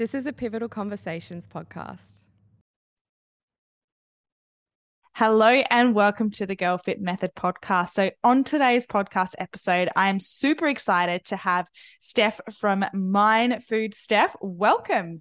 This is a Pivotal Conversations podcast. Hello and welcome to the Girl Fit Method podcast. So, on today's podcast episode, I am super excited to have Steph from Mind Food. Steph, welcome.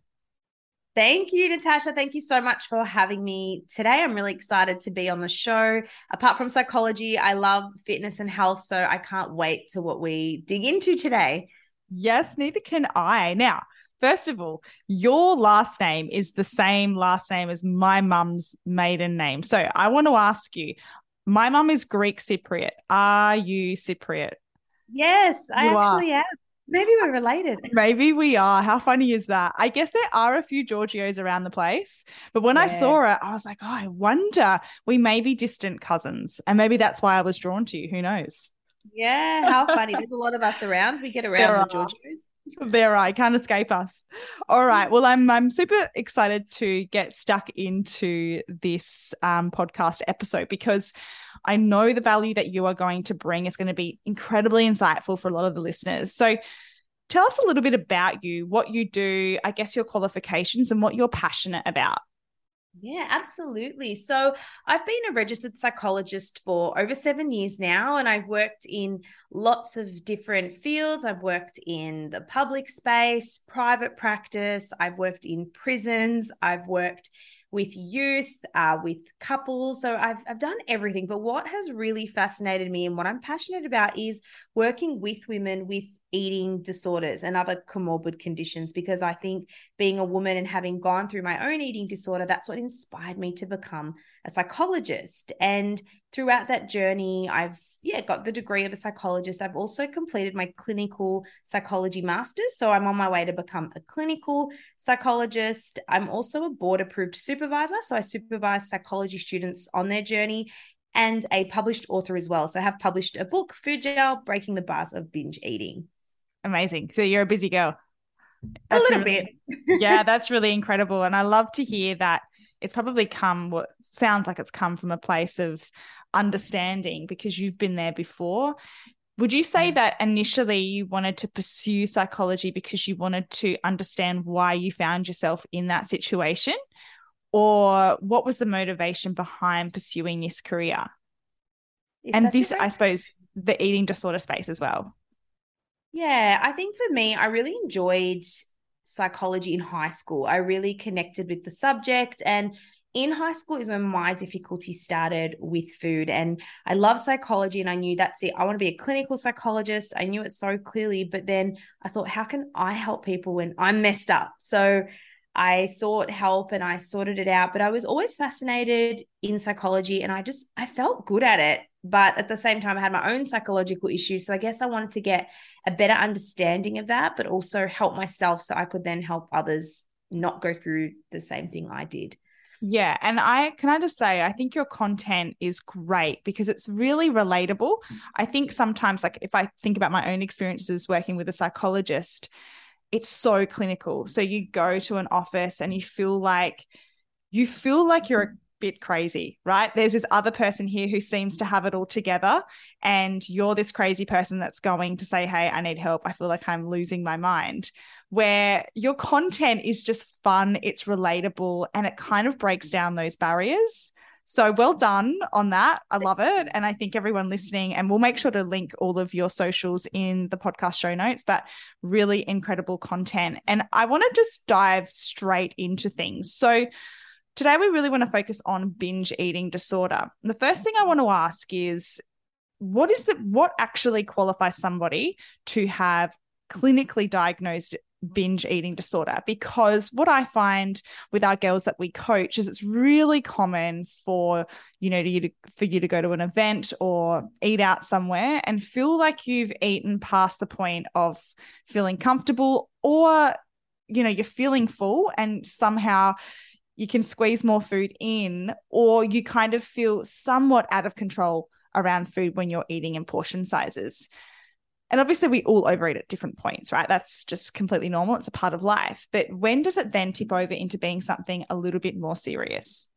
Thank you, Natasha. Thank you so much for having me today. I'm really excited to be on the show. Apart from psychology, I love fitness and health. So, I can't wait to what we dig into today. Yes, neither can I. Now, First of all, your last name is the same last name as my mum's maiden name. So I want to ask you my mum is Greek Cypriot. Are you Cypriot? Yes, I you actually are. am. Maybe we're related. Maybe we are. How funny is that? I guess there are a few Georgios around the place, but when yeah. I saw it, I was like, oh, I wonder we may be distant cousins. And maybe that's why I was drawn to you. Who knows? Yeah, how funny. There's a lot of us around. We get around the Georgios there I can't escape us. All right. Well, I'm I'm super excited to get stuck into this um, podcast episode because I know the value that you are going to bring is going to be incredibly insightful for a lot of the listeners. So tell us a little bit about you, what you do, I guess your qualifications and what you're passionate about. Yeah, absolutely. So I've been a registered psychologist for over seven years now, and I've worked in lots of different fields. I've worked in the public space, private practice, I've worked in prisons, I've worked with youth, uh, with couples. So I've, I've done everything. But what has really fascinated me and what I'm passionate about is working with women with eating disorders and other comorbid conditions because I think being a woman and having gone through my own eating disorder, that's what inspired me to become a psychologist. And throughout that journey, I've yeah, got the degree of a psychologist. I've also completed my clinical psychology master's. So I'm on my way to become a clinical psychologist. I'm also a board approved supervisor. So I supervise psychology students on their journey and a published author as well. So I have published a book, Food Jail Breaking the Bars of Binge Eating. Amazing. So you're a busy girl. That's a little really, bit. yeah, that's really incredible. And I love to hear that it's probably come what sounds like it's come from a place of understanding because you've been there before. Would you say mm. that initially you wanted to pursue psychology because you wanted to understand why you found yourself in that situation? Or what was the motivation behind pursuing this career? It's and this, I suppose, the eating disorder space as well. Yeah, I think for me, I really enjoyed psychology in high school. I really connected with the subject. And in high school is when my difficulty started with food. And I love psychology and I knew that's it. I want to be a clinical psychologist. I knew it so clearly. But then I thought, how can I help people when I'm messed up? So I sought help and I sorted it out. But I was always fascinated in psychology and I just I felt good at it but at the same time i had my own psychological issues so i guess i wanted to get a better understanding of that but also help myself so i could then help others not go through the same thing i did yeah. And I can I just say, I think your content is great because it's really relatable. I think sometimes, like, if I think about my own experiences working with a psychologist, it's so clinical. So you go to an office and you feel like, you feel like you're a bit crazy, right? There's this other person here who seems to have it all together, and you're this crazy person that's going to say, Hey, I need help. I feel like I'm losing my mind. Where your content is just fun, it's relatable, and it kind of breaks down those barriers. So well done on that. I love it. And I think everyone listening, and we'll make sure to link all of your socials in the podcast show notes, but really incredible content. And I want to just dive straight into things. So, Today, we really want to focus on binge eating disorder. the first thing I want to ask is what is the what actually qualifies somebody to have clinically diagnosed binge eating disorder because what i find with our girls that we coach is it's really common for you know you to, for you to go to an event or eat out somewhere and feel like you've eaten past the point of feeling comfortable or you know you're feeling full and somehow you can squeeze more food in, or you kind of feel somewhat out of control around food when you're eating in portion sizes. And obviously, we all overeat at different points, right? That's just completely normal. It's a part of life. But when does it then tip over into being something a little bit more serious?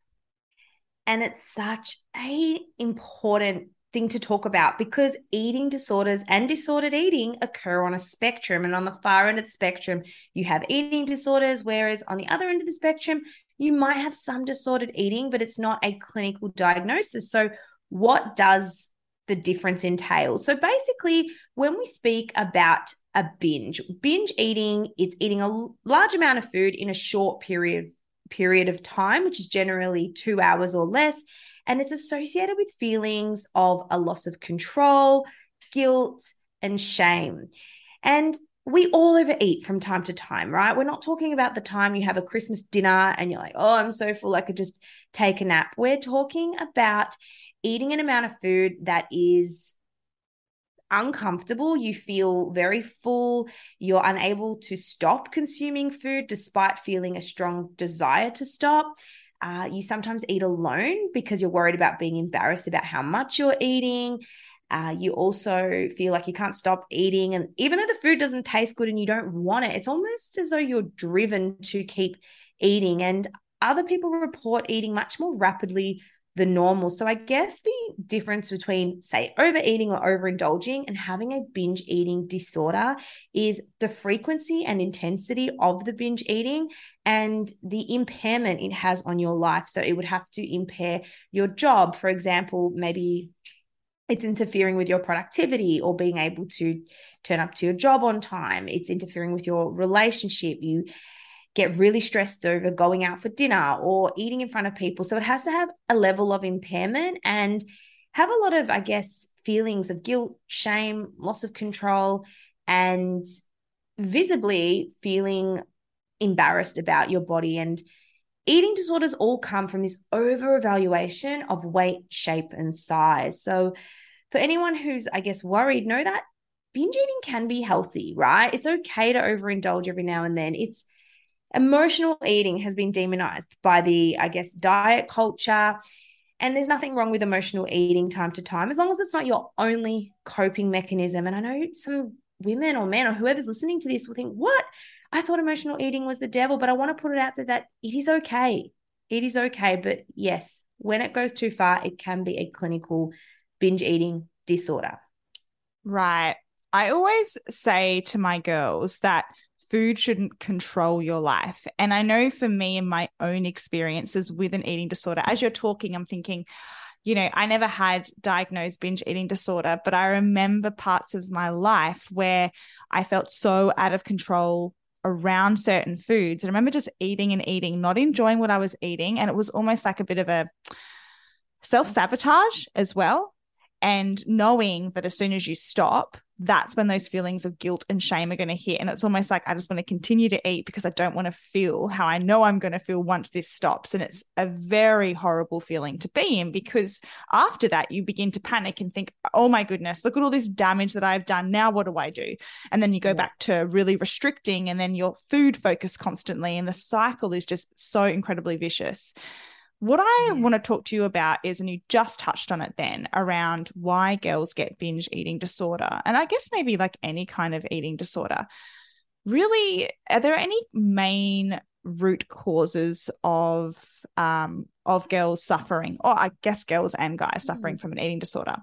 And it's such a important thing to talk about because eating disorders and disordered eating occur on a spectrum. And on the far end of the spectrum, you have eating disorders, whereas on the other end of the spectrum, you might have some disordered eating, but it's not a clinical diagnosis. So, what does the difference entail? So, basically, when we speak about a binge, binge eating, it's eating a large amount of food in a short period period of time, which is generally two hours or less. And it's associated with feelings of a loss of control, guilt, and shame. And we all overeat from time to time, right? We're not talking about the time you have a Christmas dinner and you're like, oh, I'm so full, I could just take a nap. We're talking about eating an amount of food that is uncomfortable. You feel very full. You're unable to stop consuming food despite feeling a strong desire to stop. Uh, you sometimes eat alone because you're worried about being embarrassed about how much you're eating. Uh, you also feel like you can't stop eating. And even though the food doesn't taste good and you don't want it, it's almost as though you're driven to keep eating. And other people report eating much more rapidly than normal. So I guess the difference between say overeating or overindulging and having a binge eating disorder is the frequency and intensity of the binge eating and the impairment it has on your life. So it would have to impair your job, for example, maybe it's interfering with your productivity or being able to turn up to your job on time. It's interfering with your relationship. You get really stressed over going out for dinner or eating in front of people. So it has to have a level of impairment and have a lot of, I guess, feelings of guilt, shame, loss of control, and visibly feeling embarrassed about your body. And eating disorders all come from this over evaluation of weight, shape, and size. So for anyone who's, I guess, worried, know that binge eating can be healthy, right? It's okay to overindulge every now and then. It's Emotional eating has been demonized by the, I guess, diet culture. And there's nothing wrong with emotional eating time to time, as long as it's not your only coping mechanism. And I know some women or men or whoever's listening to this will think, what? I thought emotional eating was the devil, but I want to put it out there that it is okay. It is okay. But yes, when it goes too far, it can be a clinical binge eating disorder. Right. I always say to my girls that food shouldn't control your life. And I know for me and my own experiences with an eating disorder, as you're talking, I'm thinking, you know, I never had diagnosed binge eating disorder, but I remember parts of my life where I felt so out of control around certain foods. I remember just eating and eating, not enjoying what I was eating. And it was almost like a bit of a self sabotage as well. And knowing that as soon as you stop, that's when those feelings of guilt and shame are going to hit. And it's almost like I just want to continue to eat because I don't want to feel how I know I'm going to feel once this stops. And it's a very horrible feeling to be in because after that, you begin to panic and think, oh my goodness, look at all this damage that I've done. Now, what do I do? And then you go yeah. back to really restricting and then your food focus constantly. And the cycle is just so incredibly vicious. What I want to talk to you about is, and you just touched on it then, around why girls get binge eating disorder. And I guess maybe like any kind of eating disorder. Really, are there any main root causes of um of girls suffering, or I guess girls and guys suffering mm. from an eating disorder?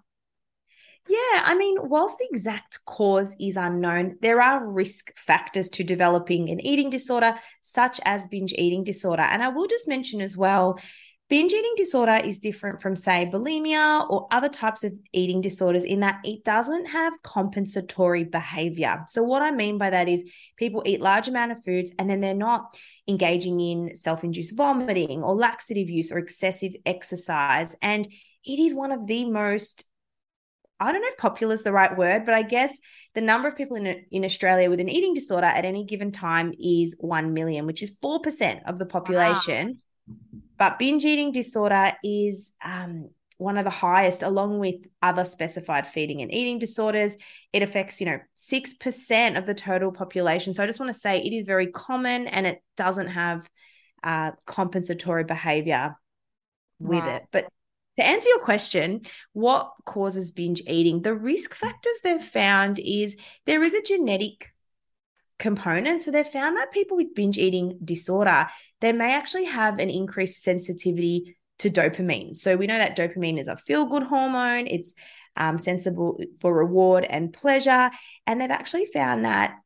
Yeah, I mean, whilst the exact cause is unknown, there are risk factors to developing an eating disorder, such as binge eating disorder. And I will just mention as well Binge eating disorder is different from, say, bulimia or other types of eating disorders in that it doesn't have compensatory behavior. So, what I mean by that is people eat large amount of foods and then they're not engaging in self-induced vomiting or laxative use or excessive exercise. And it is one of the most I don't know if popular is the right word, but I guess the number of people in, in Australia with an eating disorder at any given time is 1 million, which is 4% of the population. Wow. But binge eating disorder is um, one of the highest, along with other specified feeding and eating disorders. It affects, you know, 6% of the total population. So I just want to say it is very common and it doesn't have uh, compensatory behavior with it. But to answer your question, what causes binge eating? The risk factors they've found is there is a genetic component. So they've found that people with binge eating disorder they may actually have an increased sensitivity to dopamine. So we know that dopamine is a feel good hormone. It's um, sensible for reward and pleasure. And they've actually found that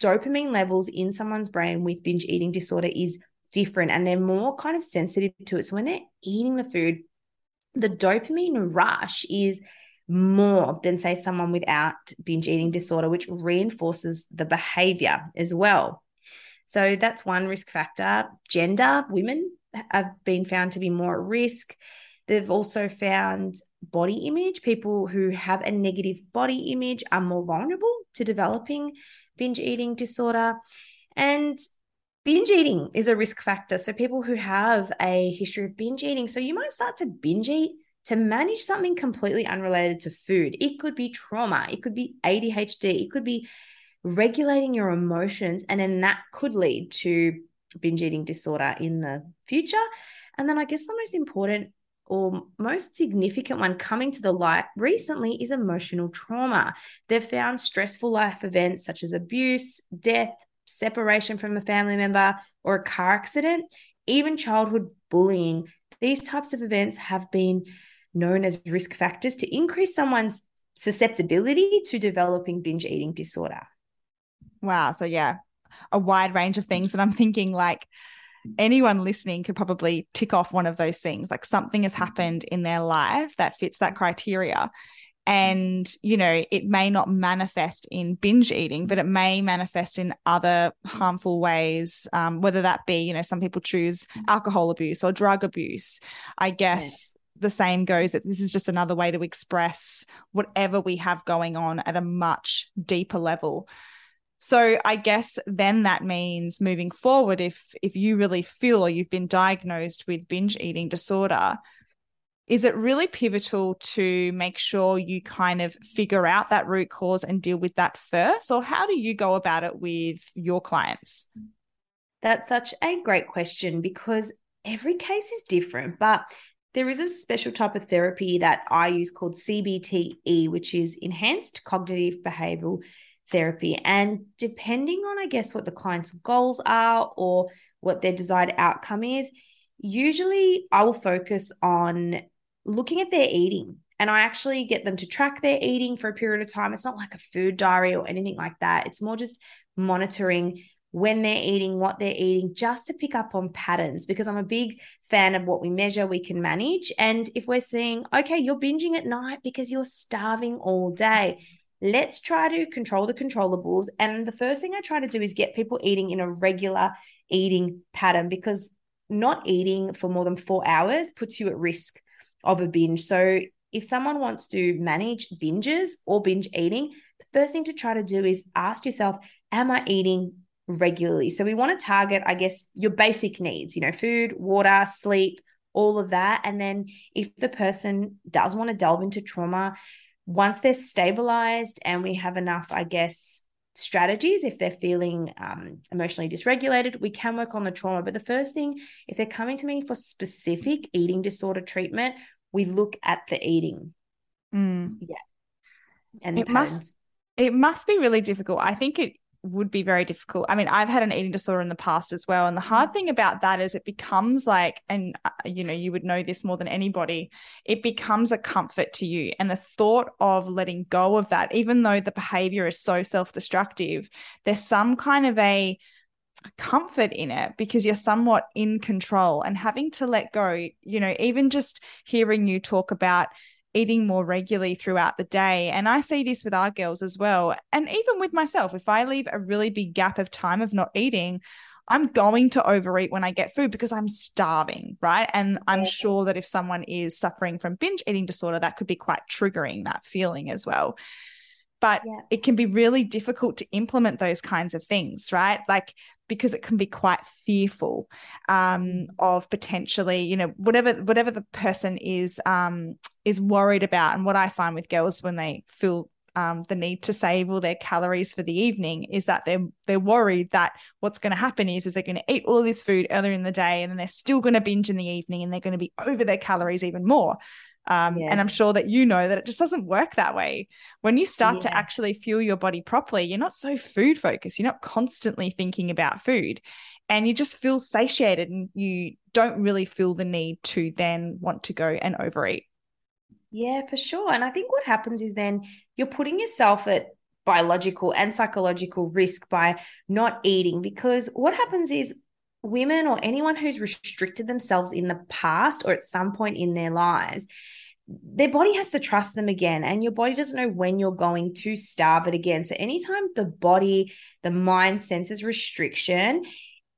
dopamine levels in someone's brain with binge eating disorder is different and they're more kind of sensitive to it. So when they're eating the food, the dopamine rush is more than, say, someone without binge eating disorder, which reinforces the behavior as well. So that's one risk factor. Gender, women have been found to be more at risk. They've also found body image. People who have a negative body image are more vulnerable to developing binge eating disorder. And binge eating is a risk factor. So, people who have a history of binge eating, so you might start to binge eat to manage something completely unrelated to food. It could be trauma, it could be ADHD, it could be regulating your emotions. And then that could lead to binge eating disorder in the future. And then I guess the most important or most significant one coming to the light recently is emotional trauma. They've found stressful life events such as abuse, death, separation from a family member, or a car accident, even childhood bullying. These types of events have been known as risk factors to increase someone's susceptibility to developing binge eating disorder. Wow. So, yeah, a wide range of things. And I'm thinking, like, anyone listening could probably tick off one of those things like something has happened in their life that fits that criteria and you know it may not manifest in binge eating but it may manifest in other harmful ways um, whether that be you know some people choose alcohol abuse or drug abuse i guess yes. The same goes that this is just another way to express whatever we have going on at a much deeper level so I guess then that means moving forward, if if you really feel or you've been diagnosed with binge eating disorder, is it really pivotal to make sure you kind of figure out that root cause and deal with that first? Or how do you go about it with your clients? That's such a great question because every case is different, but there is a special type of therapy that I use called CBTE, which is enhanced cognitive behavioral therapy. And depending on, I guess, what the client's goals are or what their desired outcome is, usually I will focus on looking at their eating. And I actually get them to track their eating for a period of time. It's not like a food diary or anything like that. It's more just monitoring when they're eating, what they're eating, just to pick up on patterns because I'm a big fan of what we measure, we can manage. And if we're seeing, okay, you're binging at night because you're starving all day, let's try to control the controllables. And the first thing I try to do is get people eating in a regular eating pattern because not eating for more than four hours puts you at risk of a binge. So if someone wants to manage binges or binge eating, the first thing to try to do is ask yourself, am I eating regularly? So we want to target, I guess, your basic needs, you know, food, water, sleep, all of that. And then if the person does want to delve into trauma, once they're stabilized and we have enough, I guess, strategies if they're feeling um, emotionally dysregulated we can work on the trauma but the first thing if they're coming to me for specific eating disorder treatment we look at the eating mm. yeah and it must it must be really difficult i think it would be very difficult. I mean, I've had an eating disorder in the past as well. And the hard thing about that is it becomes like, and uh, you know, you would know this more than anybody, it becomes a comfort to you. And the thought of letting go of that, even though the behavior is so self destructive, there's some kind of a, comfort in it because you're somewhat in control and having to let go you know even just hearing you talk about eating more regularly throughout the day. And I see this with our girls as well. And even with myself, if I leave a really big gap of time of not eating, I'm going to overeat when I get food because I'm starving, right? And I'm sure that if someone is suffering from binge eating disorder, that could be quite triggering that feeling as well. But yeah. it can be really difficult to implement those kinds of things, right? Like because it can be quite fearful um, mm. of potentially, you know, whatever whatever the person is um, is worried about. And what I find with girls when they feel um, the need to save all their calories for the evening is that they're they're worried that what's going to happen is is they're going to eat all this food earlier in the day and then they're still going to binge in the evening and they're going to be over their calories even more. Um, yes. And I'm sure that you know that it just doesn't work that way. When you start yeah. to actually fuel your body properly, you're not so food focused. You're not constantly thinking about food and you just feel satiated and you don't really feel the need to then want to go and overeat. Yeah, for sure. And I think what happens is then you're putting yourself at biological and psychological risk by not eating because what happens is women or anyone who's restricted themselves in the past or at some point in their lives their body has to trust them again and your body doesn't know when you're going to starve it again so anytime the body the mind senses restriction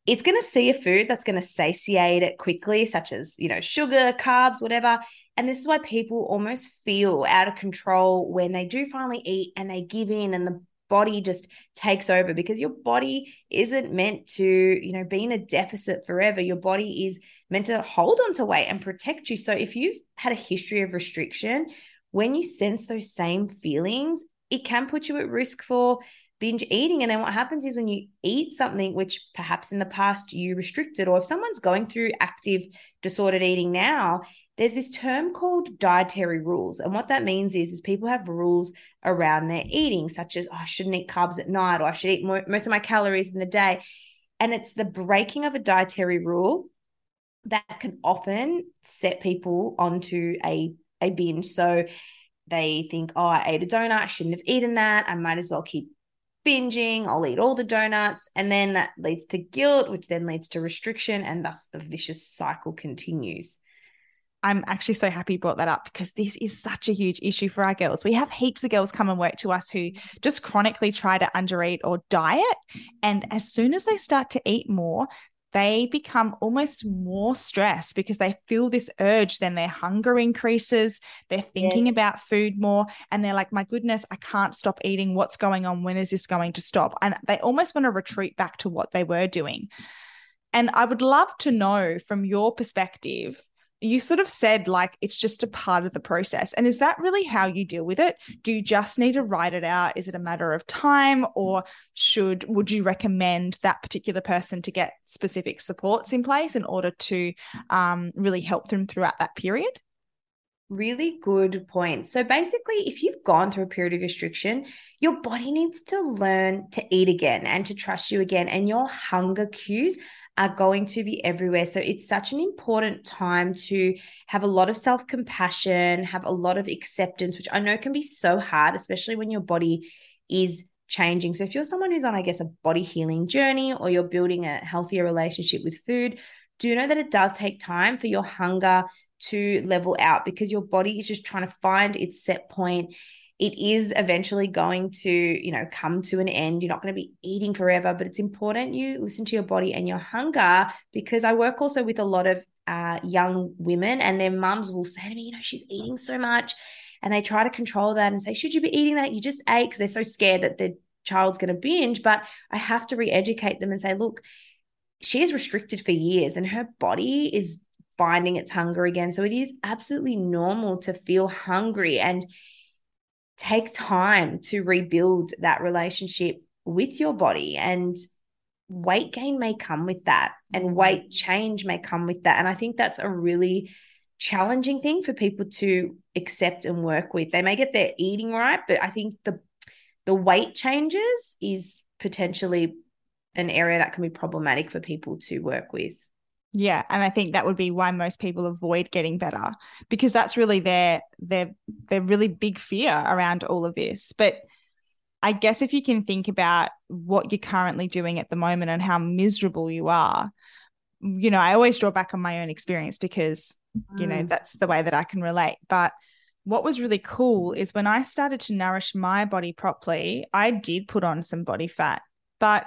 it's going to see a food that's going to satiate it quickly such as you know sugar carbs whatever and this is why people almost feel out of control when they do finally eat and they give in and the body just takes over because your body isn't meant to, you know, be in a deficit forever. Your body is meant to hold on to weight and protect you. So if you've had a history of restriction, when you sense those same feelings, it can put you at risk for binge eating. And then what happens is when you eat something which perhaps in the past you restricted, or if someone's going through active disordered eating now, there's this term called dietary rules. And what that means is, is people have rules around their eating, such as, oh, I shouldn't eat carbs at night, or I should eat more, most of my calories in the day. And it's the breaking of a dietary rule that can often set people onto a, a binge. So they think, oh, I ate a donut, I shouldn't have eaten that. I might as well keep binging. I'll eat all the donuts. And then that leads to guilt, which then leads to restriction. And thus the vicious cycle continues. I'm actually so happy you brought that up because this is such a huge issue for our girls. We have heaps of girls come and work to us who just chronically try to undereat or diet. And as soon as they start to eat more, they become almost more stressed because they feel this urge, then their hunger increases, they're thinking yes. about food more, and they're like, My goodness, I can't stop eating. What's going on? When is this going to stop? And they almost want to retreat back to what they were doing. And I would love to know from your perspective you sort of said like it's just a part of the process. And is that really how you deal with it? Do you just need to write it out? Is it a matter of time or should would you recommend that particular person to get specific supports in place in order to um, really help them throughout that period? Really good point. So basically, if you've gone through a period of restriction, your body needs to learn to eat again and to trust you again. And your hunger cues are going to be everywhere. So it's such an important time to have a lot of self compassion, have a lot of acceptance, which I know can be so hard, especially when your body is changing. So if you're someone who's on, I guess, a body healing journey or you're building a healthier relationship with food, do know that it does take time for your hunger to level out because your body is just trying to find its set point it is eventually going to, you know, come to an end. You're not going to be eating forever, but it's important you listen to your body and your hunger because I work also with a lot of uh, young women and their mums will say to me, you know, she's eating so much. And they try to control that and say, should you be eating that? You just ate because they're so scared that their child's going to binge. But I have to re educate them and say, look, she is restricted for years and her body is finding its hunger again. So it is absolutely normal to feel hungry. And take time to rebuild that relationship with your body and weight gain may come with that and mm-hmm. weight change may come with that and i think that's a really challenging thing for people to accept and work with they may get their eating right but i think the the weight changes is potentially an area that can be problematic for people to work with yeah, and I think that would be why most people avoid getting better because that's really their their their really big fear around all of this. But I guess if you can think about what you're currently doing at the moment and how miserable you are, you know, I always draw back on my own experience because, mm. you know, mm. that's the way that I can relate. But what was really cool is when I started to nourish my body properly, I did put on some body fat, but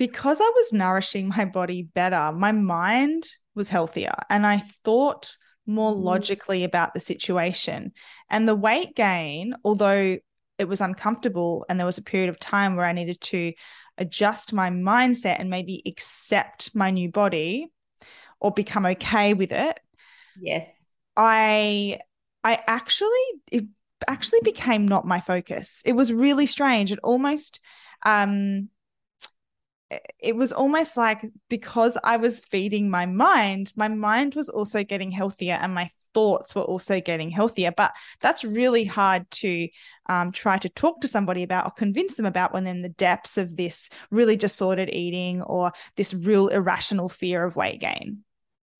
because I was nourishing my body better, my mind was healthier and I thought more mm-hmm. logically about the situation. And the weight gain, although it was uncomfortable and there was a period of time where I needed to adjust my mindset and maybe accept my new body or become okay with it. Yes. I I actually it actually became not my focus. It was really strange. It almost um it was almost like because I was feeding my mind, my mind was also getting healthier and my thoughts were also getting healthier. But that's really hard to um, try to talk to somebody about or convince them about when they're in the depths of this really disordered eating or this real irrational fear of weight gain.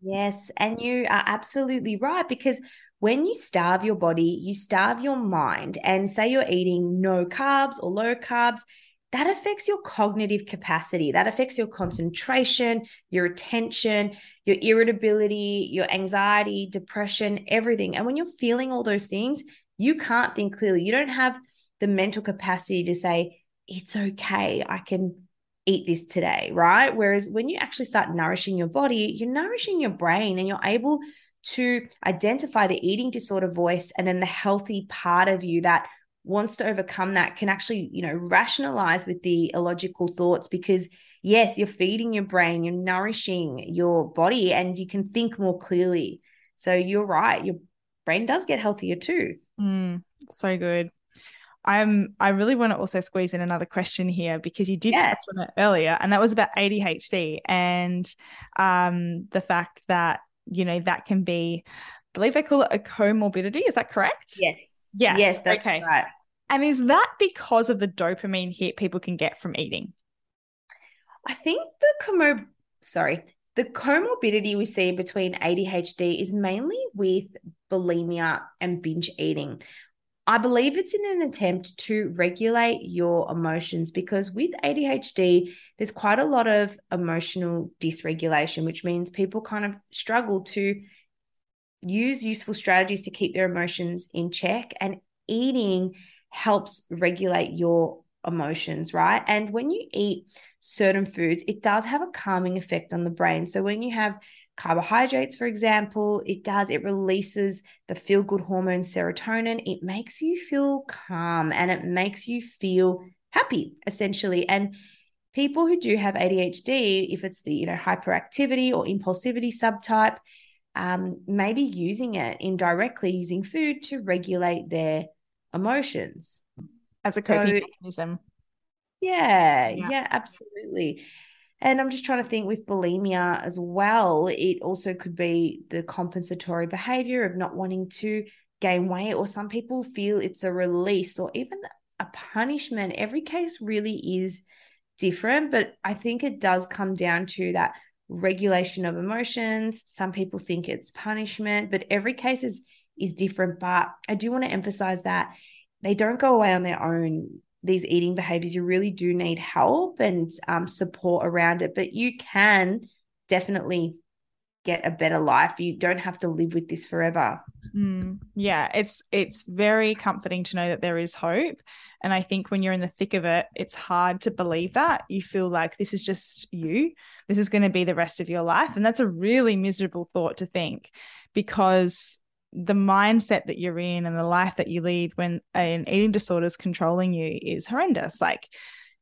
Yes. And you are absolutely right because when you starve your body, you starve your mind. And say you're eating no carbs or low carbs, that affects your cognitive capacity. That affects your concentration, your attention, your irritability, your anxiety, depression, everything. And when you're feeling all those things, you can't think clearly. You don't have the mental capacity to say, it's okay, I can eat this today, right? Whereas when you actually start nourishing your body, you're nourishing your brain and you're able to identify the eating disorder voice and then the healthy part of you that wants to overcome that can actually, you know, rationalize with the illogical thoughts because yes, you're feeding your brain, you're nourishing your body and you can think more clearly. So you're right, your brain does get healthier too. Mm, so good. I'm I really want to also squeeze in another question here because you did yeah. touch on it earlier, and that was about ADHD and um, the fact that you know that can be, I believe they call it a comorbidity. Is that correct? Yes. Yes. Yes. okay. Right. And is that because of the dopamine hit people can get from eating? I think the comor sorry the comorbidity we see between ADHD is mainly with bulimia and binge eating. I believe it's in an attempt to regulate your emotions because with ADHD, there's quite a lot of emotional dysregulation, which means people kind of struggle to use useful strategies to keep their emotions in check. And eating helps regulate your emotions, right? And when you eat certain foods, it does have a calming effect on the brain. So when you have carbohydrates, for example, it does, it releases the feel good hormone serotonin. It makes you feel calm and it makes you feel happy, essentially. And people who do have ADHD, if it's the, you know, hyperactivity or impulsivity subtype, um, maybe using it indirectly using food to regulate their emotions as a coping so, mechanism. Yeah, yeah, yeah, absolutely. And I'm just trying to think with bulimia as well, it also could be the compensatory behavior of not wanting to gain weight, or some people feel it's a release or even a punishment. Every case really is different, but I think it does come down to that regulation of emotions. Some people think it's punishment, but every case is is different. But I do want to emphasize that they don't go away on their own. These eating behaviors, you really do need help and um, support around it, but you can definitely get a better life. You don't have to live with this forever. Mm, yeah, it's it's very comforting to know that there is hope. And I think when you're in the thick of it, it's hard to believe that. You feel like this is just you. This is going to be the rest of your life. And that's a really miserable thought to think because the mindset that you're in and the life that you lead when an eating disorder is controlling you is horrendous. Like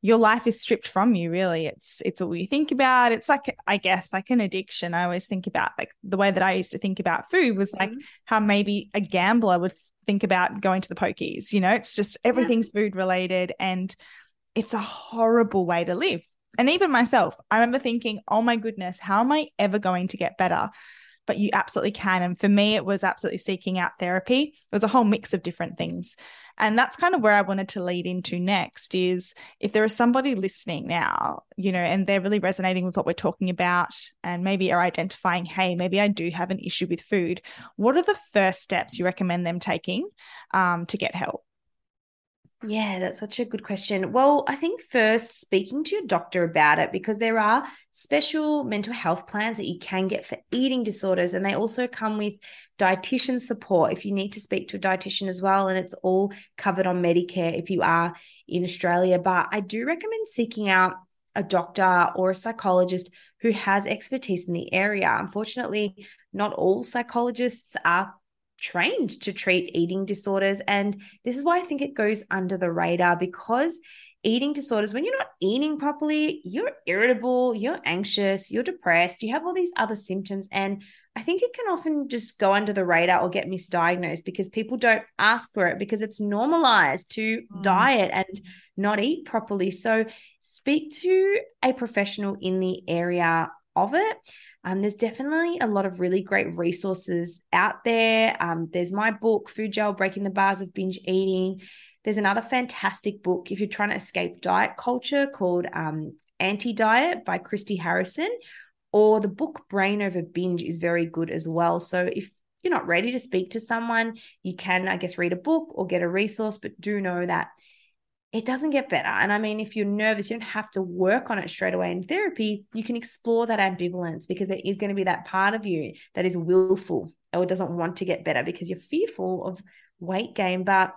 your life is stripped from you really. It's it's all you think about. It's like i guess like an addiction. I always think about like the way that i used to think about food was like mm-hmm. how maybe a gambler would think about going to the pokies you know? It's just everything's yeah. food related and it's a horrible way to live. And even myself i remember thinking oh my goodness how am i ever going to get better but you absolutely can. And for me, it was absolutely seeking out therapy. It was a whole mix of different things. And that's kind of where I wanted to lead into next is if there is somebody listening now, you know, and they're really resonating with what we're talking about and maybe are identifying, hey, maybe I do have an issue with food. What are the first steps you recommend them taking um, to get help? Yeah, that's such a good question. Well, I think first speaking to your doctor about it because there are special mental health plans that you can get for eating disorders, and they also come with dietitian support if you need to speak to a dietitian as well. And it's all covered on Medicare if you are in Australia. But I do recommend seeking out a doctor or a psychologist who has expertise in the area. Unfortunately, not all psychologists are trained to treat eating disorders. And this is why I think it goes under the radar because eating disorders, when you're not eating properly, you're irritable, you're anxious, you're depressed, you have all these other symptoms. And I think it can often just go under the radar or get misdiagnosed because people don't ask for it because it's normalized to mm. diet and not eat properly. So speak to a professional in the area of it. Um, there's definitely a lot of really great resources out there. Um, there's my book, Food Jail Breaking the Bars of Binge Eating. There's another fantastic book if you're trying to escape diet culture called um, Anti Diet by Christy Harrison, or the book Brain Over Binge is very good as well. So if you're not ready to speak to someone, you can, I guess, read a book or get a resource, but do know that it doesn't get better. And I mean, if you're nervous, you don't have to work on it straight away in therapy. You can explore that ambivalence because there is going to be that part of you that is willful or doesn't want to get better because you're fearful of weight gain. But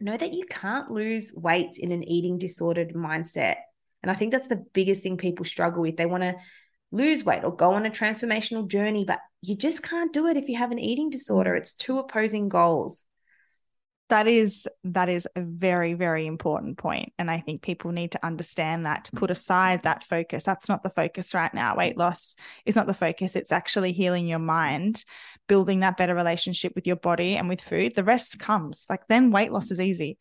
know that you can't lose weight in an eating disordered mindset. And I think that's the biggest thing people struggle with. They want to lose weight or go on a transformational journey, but you just can't do it if you have an eating disorder. It's two opposing goals that is that is a very very important point and i think people need to understand that to put aside that focus. That's not the focus right now. Weight loss is not the focus. It's actually healing your mind building that better relationship with your body and with food. The rest comes. Like then weight loss is easy.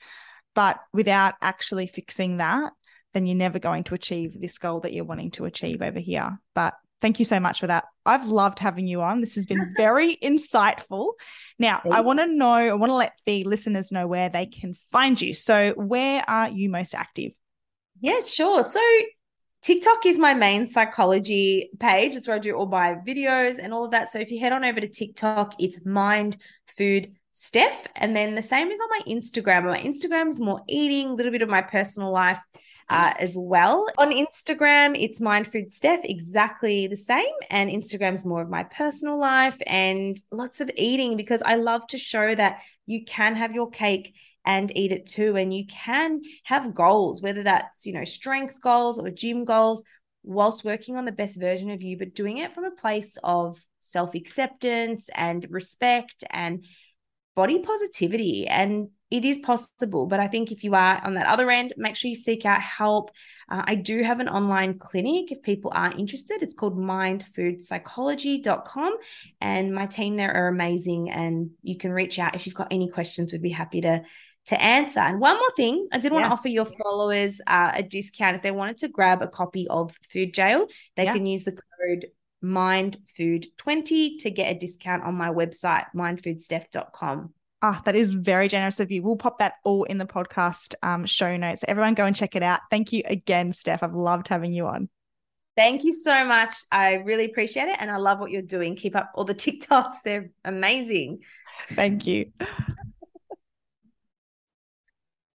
But without actually fixing that then you're never going to achieve this goal that you're wanting to achieve over here. But Thank you so much for that. I've loved having you on. This has been very insightful. Now, I want to know, I want to let the listeners know where they can find you. So, where are you most active? Yeah, sure. So, TikTok is my main psychology page. It's where I do all my videos and all of that. So, if you head on over to TikTok, it's Mind Food Steph. And then the same is on my Instagram. My Instagram is more eating, a little bit of my personal life uh, as well. On Instagram, it's Mind Food Steph, exactly the same. And Instagram's more of my personal life and lots of eating because I love to show that you can have your cake and eat it too. And you can have goals, whether that's, you know, strength goals or gym goals, whilst working on the best version of you, but doing it from a place of self acceptance and respect and body positivity. And it is possible. But I think if you are on that other end, make sure you seek out help. Uh, I do have an online clinic if people are interested. It's called mindfoodpsychology.com. And my team there are amazing. And you can reach out if you've got any questions, we'd be happy to. To answer. And one more thing, I did want yeah. to offer your followers uh, a discount. If they wanted to grab a copy of Food Jail, they yeah. can use the code mindfood20 to get a discount on my website, mindfoodsteph.com. Ah, that is very generous of you. We'll pop that all in the podcast um, show notes. Everyone go and check it out. Thank you again, Steph. I've loved having you on. Thank you so much. I really appreciate it. And I love what you're doing. Keep up all the TikToks, they're amazing. Thank you.